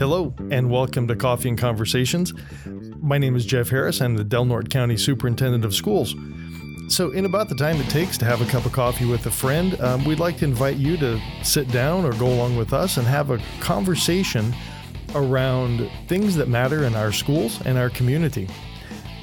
Hello, and welcome to Coffee and Conversations. My name is Jeff Harris. I'm the Del Norte County Superintendent of Schools. So, in about the time it takes to have a cup of coffee with a friend, um, we'd like to invite you to sit down or go along with us and have a conversation around things that matter in our schools and our community.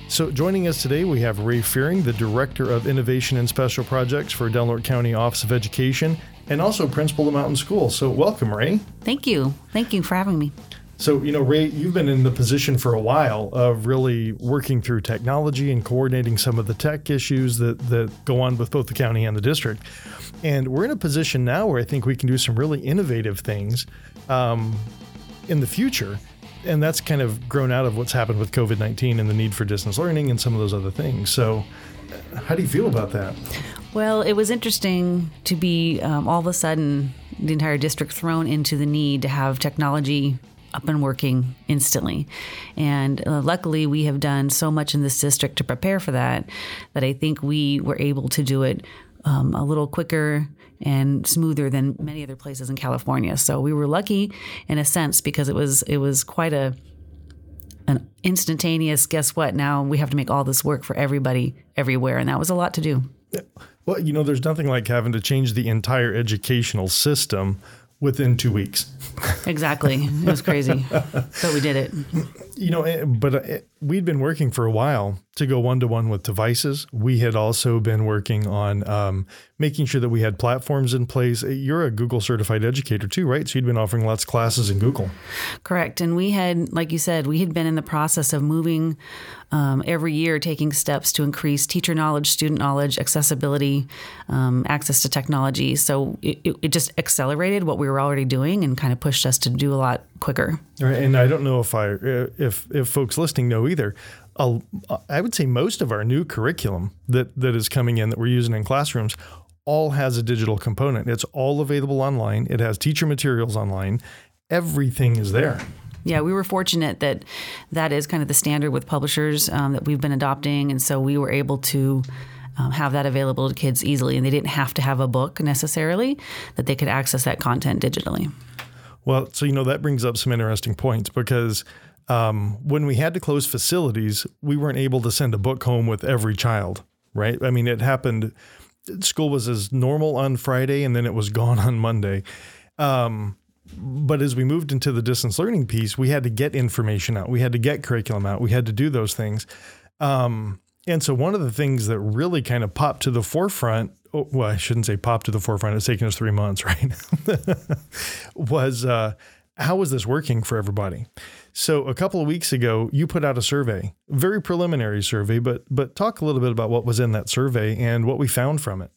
So, joining us today, we have Ray Fearing, the Director of Innovation and Special Projects for Del Norte County Office of Education, and also Principal of Mountain School. So, welcome, Ray. Thank you. Thank you for having me. So, you know, Ray, you've been in the position for a while of really working through technology and coordinating some of the tech issues that, that go on with both the county and the district. And we're in a position now where I think we can do some really innovative things um, in the future and that's kind of grown out of what's happened with COVID 19 and the need for distance learning and some of those other things. So, how do you feel about that? Well, it was interesting to be um, all of a sudden the entire district thrown into the need to have technology up and working instantly. And uh, luckily, we have done so much in this district to prepare for that that I think we were able to do it um, a little quicker and smoother than many other places in California. So we were lucky in a sense because it was it was quite a an instantaneous guess what now we have to make all this work for everybody everywhere and that was a lot to do. Well, you know, there's nothing like having to change the entire educational system within two weeks. Exactly. It was crazy, but we did it. You know, eh, but eh, we'd been working for a while to go one to one with devices. We had also been working on um, making sure that we had platforms in place. Eh, you're a Google certified educator too, right? So you'd been offering lots of classes in Google. Correct. And we had, like you said, we had been in the process of moving um, every year, taking steps to increase teacher knowledge, student knowledge, accessibility, um, access to technology. So it, it just accelerated what we were already doing and kind of pushed us to do a lot quicker. Right, and I don't know if I if if folks listening know either. I would say most of our new curriculum that that is coming in that we're using in classrooms all has a digital component. It's all available online. It has teacher materials online. Everything is there. Yeah, we were fortunate that that is kind of the standard with publishers um, that we've been adopting, and so we were able to. Um, have that available to kids easily, and they didn't have to have a book necessarily; that they could access that content digitally. Well, so you know that brings up some interesting points because um, when we had to close facilities, we weren't able to send a book home with every child, right? I mean, it happened. School was as normal on Friday, and then it was gone on Monday. Um, but as we moved into the distance learning piece, we had to get information out. We had to get curriculum out. We had to do those things. Um, and so one of the things that really kind of popped to the forefront oh, well, I shouldn't say popped to the forefront. It's taken us three months, right? was uh, how was this working for everybody? So a couple of weeks ago, you put out a survey, very preliminary survey, but but talk a little bit about what was in that survey and what we found from it.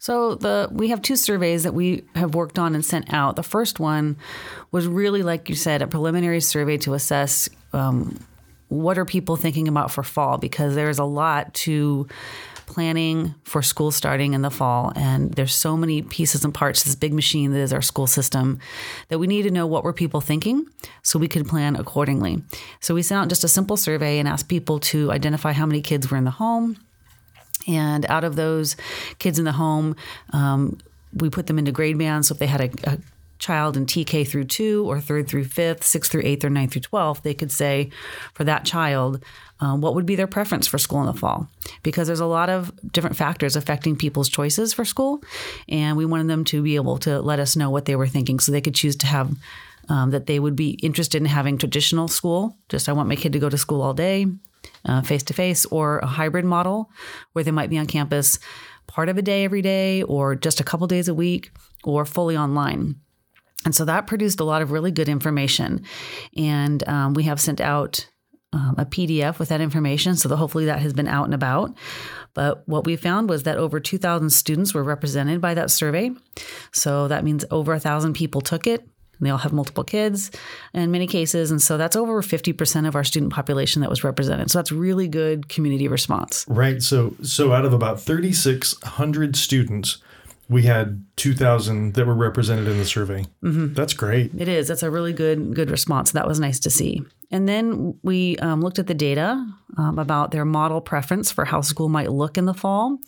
So the we have two surveys that we have worked on and sent out. The first one was really, like you said, a preliminary survey to assess um, what are people thinking about for fall because there's a lot to planning for school starting in the fall. And there's so many pieces and parts this big machine that is our school system that we need to know what were people thinking so we could plan accordingly. So we sent out just a simple survey and asked people to identify how many kids were in the home. And out of those kids in the home, um, we put them into grade bands. So if they had a, a child in TK through two or third through fifth, sixth through eighth, or ninth through 12th, they could say for that child, um, what would be their preference for school in the fall? Because there's a lot of different factors affecting people's choices for school. And we wanted them to be able to let us know what they were thinking so they could choose to have. Um, that they would be interested in having traditional school, just I want my kid to go to school all day, face to face, or a hybrid model where they might be on campus part of a day every day, or just a couple days a week, or fully online. And so that produced a lot of really good information. And um, we have sent out um, a PDF with that information. So hopefully that has been out and about. But what we found was that over 2,000 students were represented by that survey. So that means over a thousand people took it. And they all have multiple kids in many cases. And so that's over 50% of our student population that was represented. So that's really good community response. Right. So so out of about 3,600 students, we had 2000 that were represented in the survey. Mm-hmm. That's great. It is. That's a really good good response. That was nice to see. And then we um, looked at the data um, about their model preference for how school might look in the fall,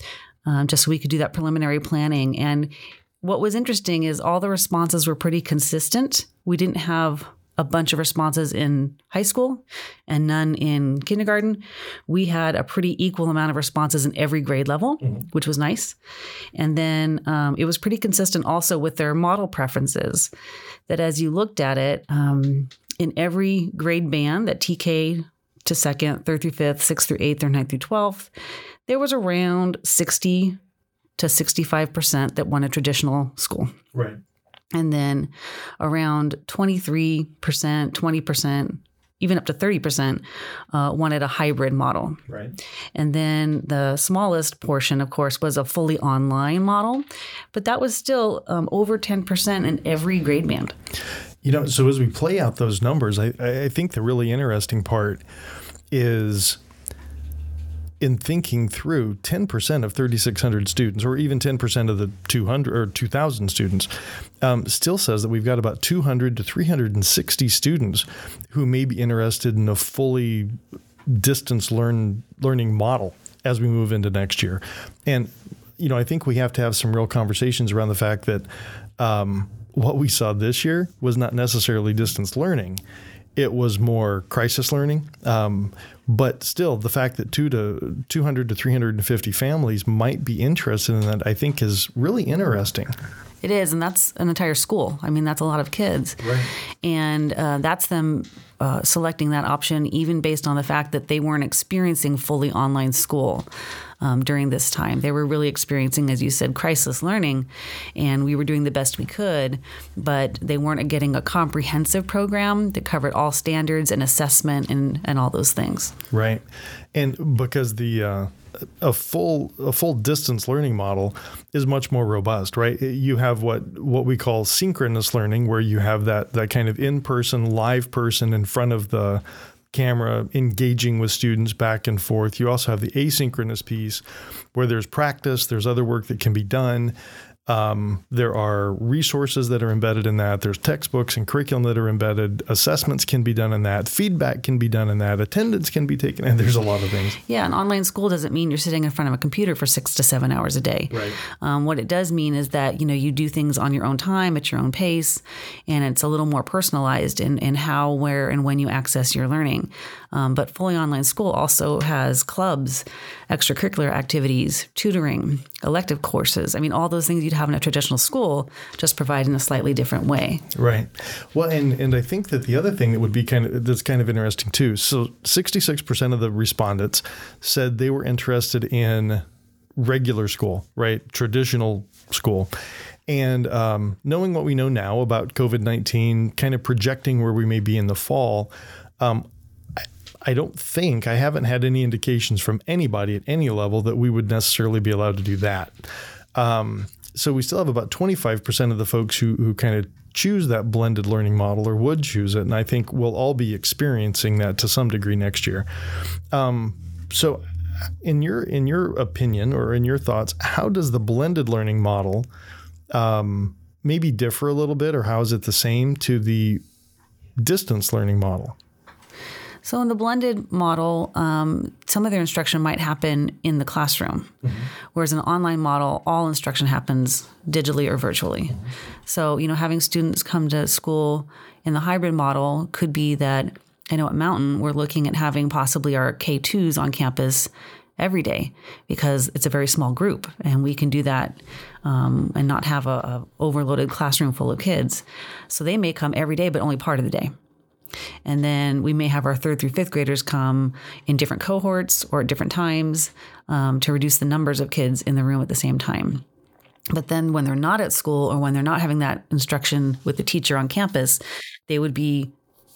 um, just so we could do that preliminary planning. And what was interesting is all the responses were pretty consistent. We didn't have a bunch of responses in high school and none in kindergarten. We had a pretty equal amount of responses in every grade level, which was nice. And then um, it was pretty consistent also with their model preferences. That as you looked at it, um, in every grade band that TK to second, third through fifth, sixth through eighth, or ninth through 12th, there was around 60 to 65% that wanted a traditional school. Right. And then around 23%, 20%, even up to 30% uh, wanted a hybrid model. Right. And then the smallest portion, of course, was a fully online model, but that was still um, over 10% in every grade band. You know, so as we play out those numbers, I, I think the really interesting part is in thinking through 10% of 3,600 students, or even 10% of the 200 or 2,000 students, um, still says that we've got about 200 to 360 students who may be interested in a fully distance learn learning model as we move into next year. And you know, I think we have to have some real conversations around the fact that um, what we saw this year was not necessarily distance learning it was more crisis learning. Um, but still, the fact that two to 200 to 350 families might be interested in that, I think, is really interesting. It is, and that's an entire school. I mean, that's a lot of kids. Right. And uh, that's them uh, selecting that option, even based on the fact that they weren't experiencing fully online school um, during this time. They were really experiencing, as you said, crisis learning, and we were doing the best we could, but they weren't getting a comprehensive program that covered all standards and assessment and, and all those things. Right. And because the, uh, a full a full distance learning model is much more robust, right? You have what what we call synchronous learning, where you have that that kind of in person, live person in front of the camera engaging with students back and forth. You also have the asynchronous piece where there's practice, there's other work that can be done. Um, there are resources that are embedded in that. There's textbooks and curriculum that are embedded. Assessments can be done in that. Feedback can be done in that. Attendance can be taken. And there's a lot of things. Yeah, an online school doesn't mean you're sitting in front of a computer for six to seven hours a day. Right. Um, what it does mean is that you know you do things on your own time at your own pace, and it's a little more personalized in in how, where, and when you access your learning. Um, but fully online school also has clubs, extracurricular activities, tutoring, elective courses. I mean, all those things you'd have in a traditional school, just provided in a slightly different way. Right. Well, and and I think that the other thing that would be kind of that's kind of interesting too. So, sixty six percent of the respondents said they were interested in regular school, right, traditional school. And um, knowing what we know now about COVID 19, kind of projecting where we may be in the fall, um, I don't think I haven't had any indications from anybody at any level that we would necessarily be allowed to do that. Um, so we still have about 25% of the folks who, who kind of choose that blended learning model or would choose it. And I think we'll all be experiencing that to some degree next year. Um, so in your in your opinion or in your thoughts, how does the blended learning model um, maybe differ a little bit, or how is it the same to the distance learning model? So, in the blended model, um, some of their instruction might happen in the classroom, mm-hmm. whereas in an online model, all instruction happens digitally or virtually. Mm-hmm. So, you know, having students come to school in the hybrid model could be that I know at Mountain, we're looking at having possibly our K2s on campus every day because it's a very small group and we can do that um, and not have a, a overloaded classroom full of kids. So they may come every day, but only part of the day. And then we may have our third through fifth graders come in different cohorts or at different times um, to reduce the numbers of kids in the room at the same time. But then when they're not at school or when they're not having that instruction with the teacher on campus, they would be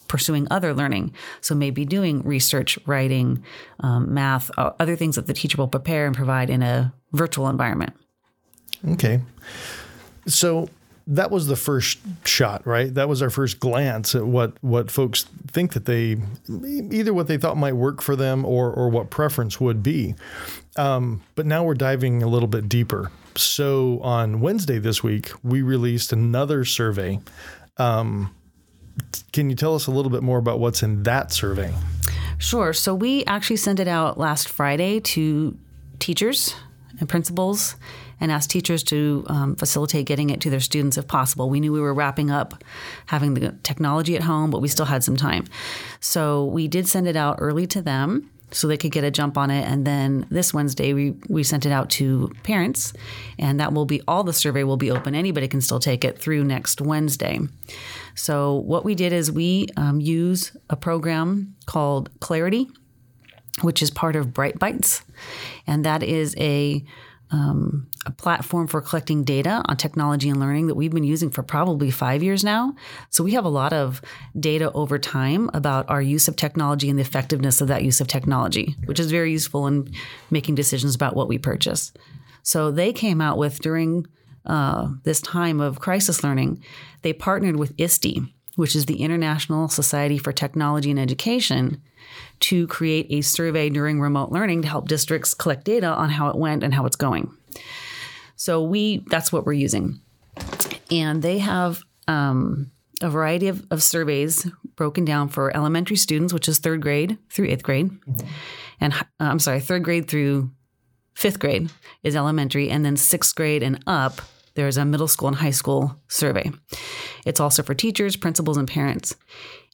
pursuing other learning. So maybe doing research, writing, um, math, uh, other things that the teacher will prepare and provide in a virtual environment. Okay. So that was the first shot, right? That was our first glance at what what folks think that they either what they thought might work for them or or what preference would be. Um, but now we're diving a little bit deeper. So on Wednesday this week, we released another survey. Um, can you tell us a little bit more about what's in that survey? Sure. So we actually sent it out last Friday to teachers and principals and asked teachers to um, facilitate getting it to their students if possible. We knew we were wrapping up having the technology at home, but we still had some time. So we did send it out early to them so they could get a jump on it. And then this Wednesday, we, we sent it out to parents, and that will be all the survey will be open. Anybody can still take it through next Wednesday. So, what we did is we um, use a program called Clarity, which is part of BrightBytes, and that is a um, a platform for collecting data on technology and learning that we've been using for probably five years now. So we have a lot of data over time about our use of technology and the effectiveness of that use of technology, which is very useful in making decisions about what we purchase. So they came out with during uh, this time of crisis learning, they partnered with ISTE, which is the International Society for Technology and Education, to create a survey during remote learning to help districts collect data on how it went and how it's going. So we that's what we're using, and they have um, a variety of, of, surveys broken down for elementary students, which is third grade through eighth grade, mm-hmm. and uh, I'm sorry, third grade through fifth grade is elementary, and then sixth grade and up there's a middle school and high school survey. It's also for teachers, principals, and parents.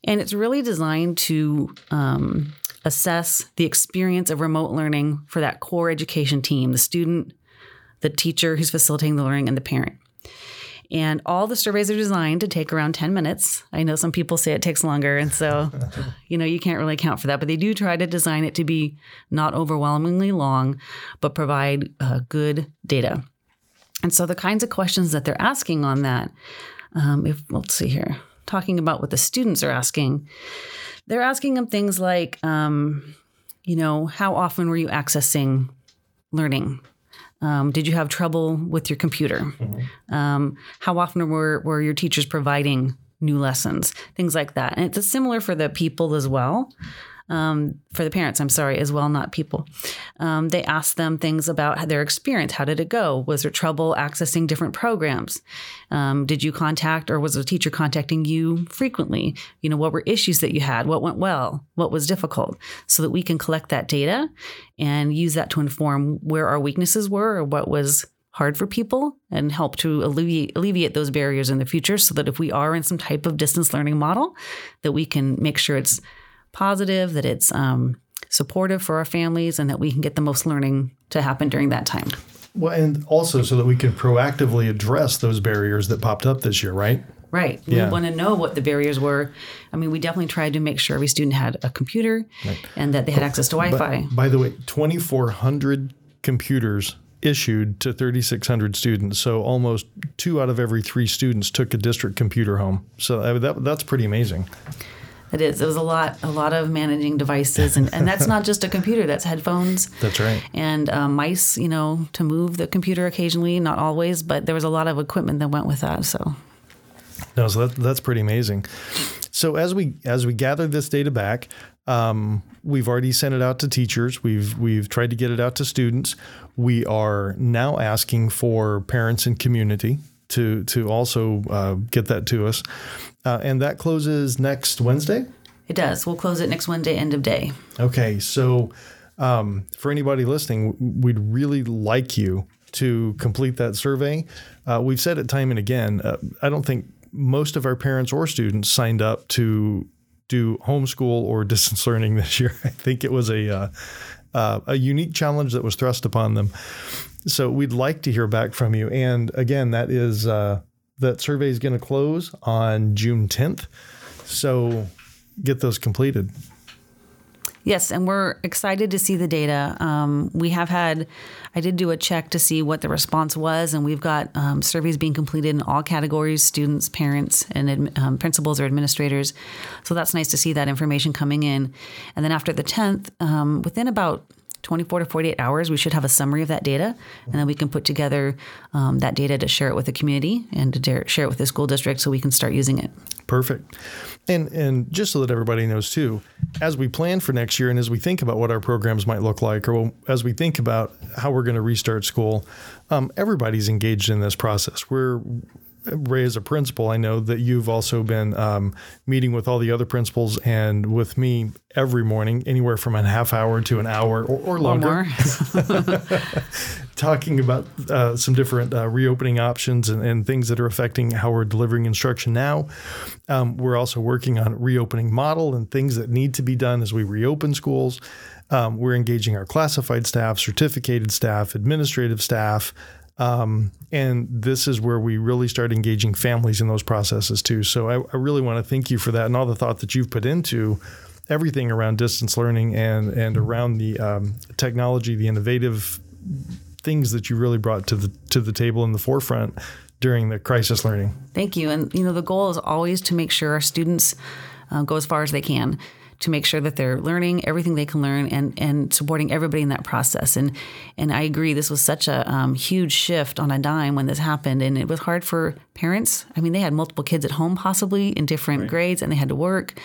And it's really designed to um, assess the experience of remote learning for that core education team the student, the teacher who's facilitating the learning, and the parent. And all the surveys are designed to take around 10 minutes. I know some people say it takes longer. And so, you know, you can't really account for that. But they do try to design it to be not overwhelmingly long, but provide uh, good data. And so the kinds of questions that they're asking on that, um, if let's see here, talking about what the students are asking, they're asking them things like, um, you know, how often were you accessing learning? Um, did you have trouble with your computer? Mm-hmm. Um, how often were, were your teachers providing new lessons? Things like that. And it's similar for the people as well um, for the parents, I'm sorry, as well, not people. Um, they asked them things about their experience. How did it go? Was there trouble accessing different programs? Um, did you contact or was a teacher contacting you frequently? You know, what were issues that you had? What went well? What was difficult? So that we can collect that data and use that to inform where our weaknesses were or what was hard for people and help to alleviate, alleviate those barriers in the future so that if we are in some type of distance learning model that we can make sure it's positive, that it's um, supportive for our families, and that we can get the most learning to happen during that time. Well, and also so that we can proactively address those barriers that popped up this year, right? Right. Yeah. We want to know what the barriers were. I mean, we definitely tried to make sure every student had a computer right. and that they had access to Wi Fi. By, the way, 2,400 computers issued to 3,600 students. So almost two out of every three students took a district computer home. So that, that's pretty amazing. It is. It was a lot, a lot of managing devices, and, and that's not just a computer. That's headphones. That's right. And um, mice, you know, to move the computer occasionally, not always, but there was a lot of equipment that went with that. So. No, so that, that's pretty amazing. So as we as we gather this data back, um, we've already sent it out to teachers. We've we've tried to get it out to students. We are now asking for parents and community to to also uh, get that to us. Uh, and that closes next Wednesday? It does. We'll close it next Wednesday, end of day. Okay. So um, for anybody listening, we'd really like you to complete that survey. Uh, we've said it time and again. Uh, I don't think most of our parents or students signed up to do homeschool or distance learning this year. I think it was a uh, uh, a unique challenge that was thrust upon them. So we'd like to hear back from you. And again, that is uh, that survey is going to close on June 10th. So get those completed. Yes, and we're excited to see the data. Um, we have had, I did do a check to see what the response was, and we've got um, surveys being completed in all categories students, parents, and um, principals or administrators. So that's nice to see that information coming in. And then after the 10th, um, within about 24 to 48 hours, we should have a summary of that data, and then we can put together um, that data to share it with the community and to share it with the school district so we can start using it. Perfect. And and just so that everybody knows too, as we plan for next year and as we think about what our programs might look like, or as we think about how we're going to restart school, um, everybody's engaged in this process. We're Ray, as a principal, I know that you've also been um, meeting with all the other principals and with me every morning, anywhere from a half hour to an hour or, or longer, talking about uh, some different uh, reopening options and, and things that are affecting how we're delivering instruction now. Um, we're also working on reopening model and things that need to be done as we reopen schools. Um, we're engaging our classified staff, certificated staff, administrative staff. Um, and this is where we really start engaging families in those processes too. So I, I really want to thank you for that and all the thought that you've put into everything around distance learning and and around the um, technology, the innovative things that you really brought to the to the table in the forefront during the crisis learning. Thank you. And you know, the goal is always to make sure our students uh, go as far as they can, to make sure that they're learning everything they can learn, and and supporting everybody in that process. And and I agree, this was such a um, huge shift on a dime when this happened, and it was hard for parents. I mean, they had multiple kids at home, possibly in different grades, and they had to work.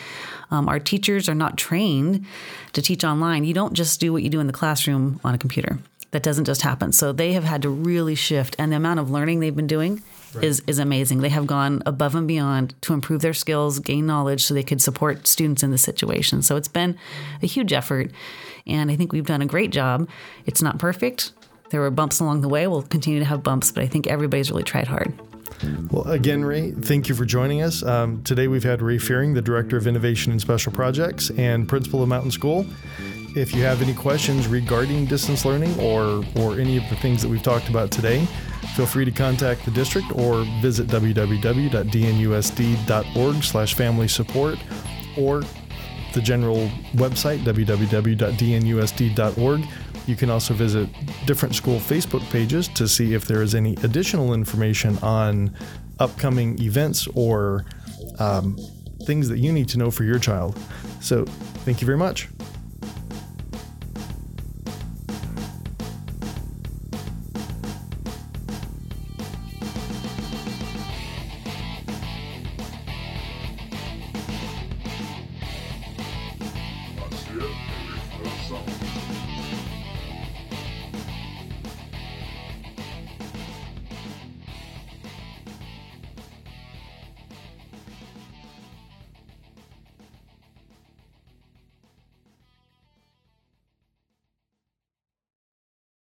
Um, our teachers are not trained to teach online. You don't just do what you do in the classroom on a computer that doesn't just happen. So they have had to really shift, and the amount of learning they've been doing is is amazing. They have gone above and beyond to improve their skills, gain knowledge, so they could support students in this situation. So it's been a huge effort, and I think we've done a great job. It's not perfect. There were bumps along the way. We'll continue to have bumps, but I think everybody's really tried hard. Well, again, Ray, thank you for joining us. Um, today we've had Ray Fearing, the Director of Innovation and Special Projects and Principal of Mountain School. If you have any questions regarding distance learning or, or any of the things that we've talked about today, feel free to contact the district or visit www.dnusd.org slash family support or the general website, www.dnusd.org. You can also visit different school Facebook pages to see if there is any additional information on upcoming events or um, things that you need to know for your child. So, thank you very much.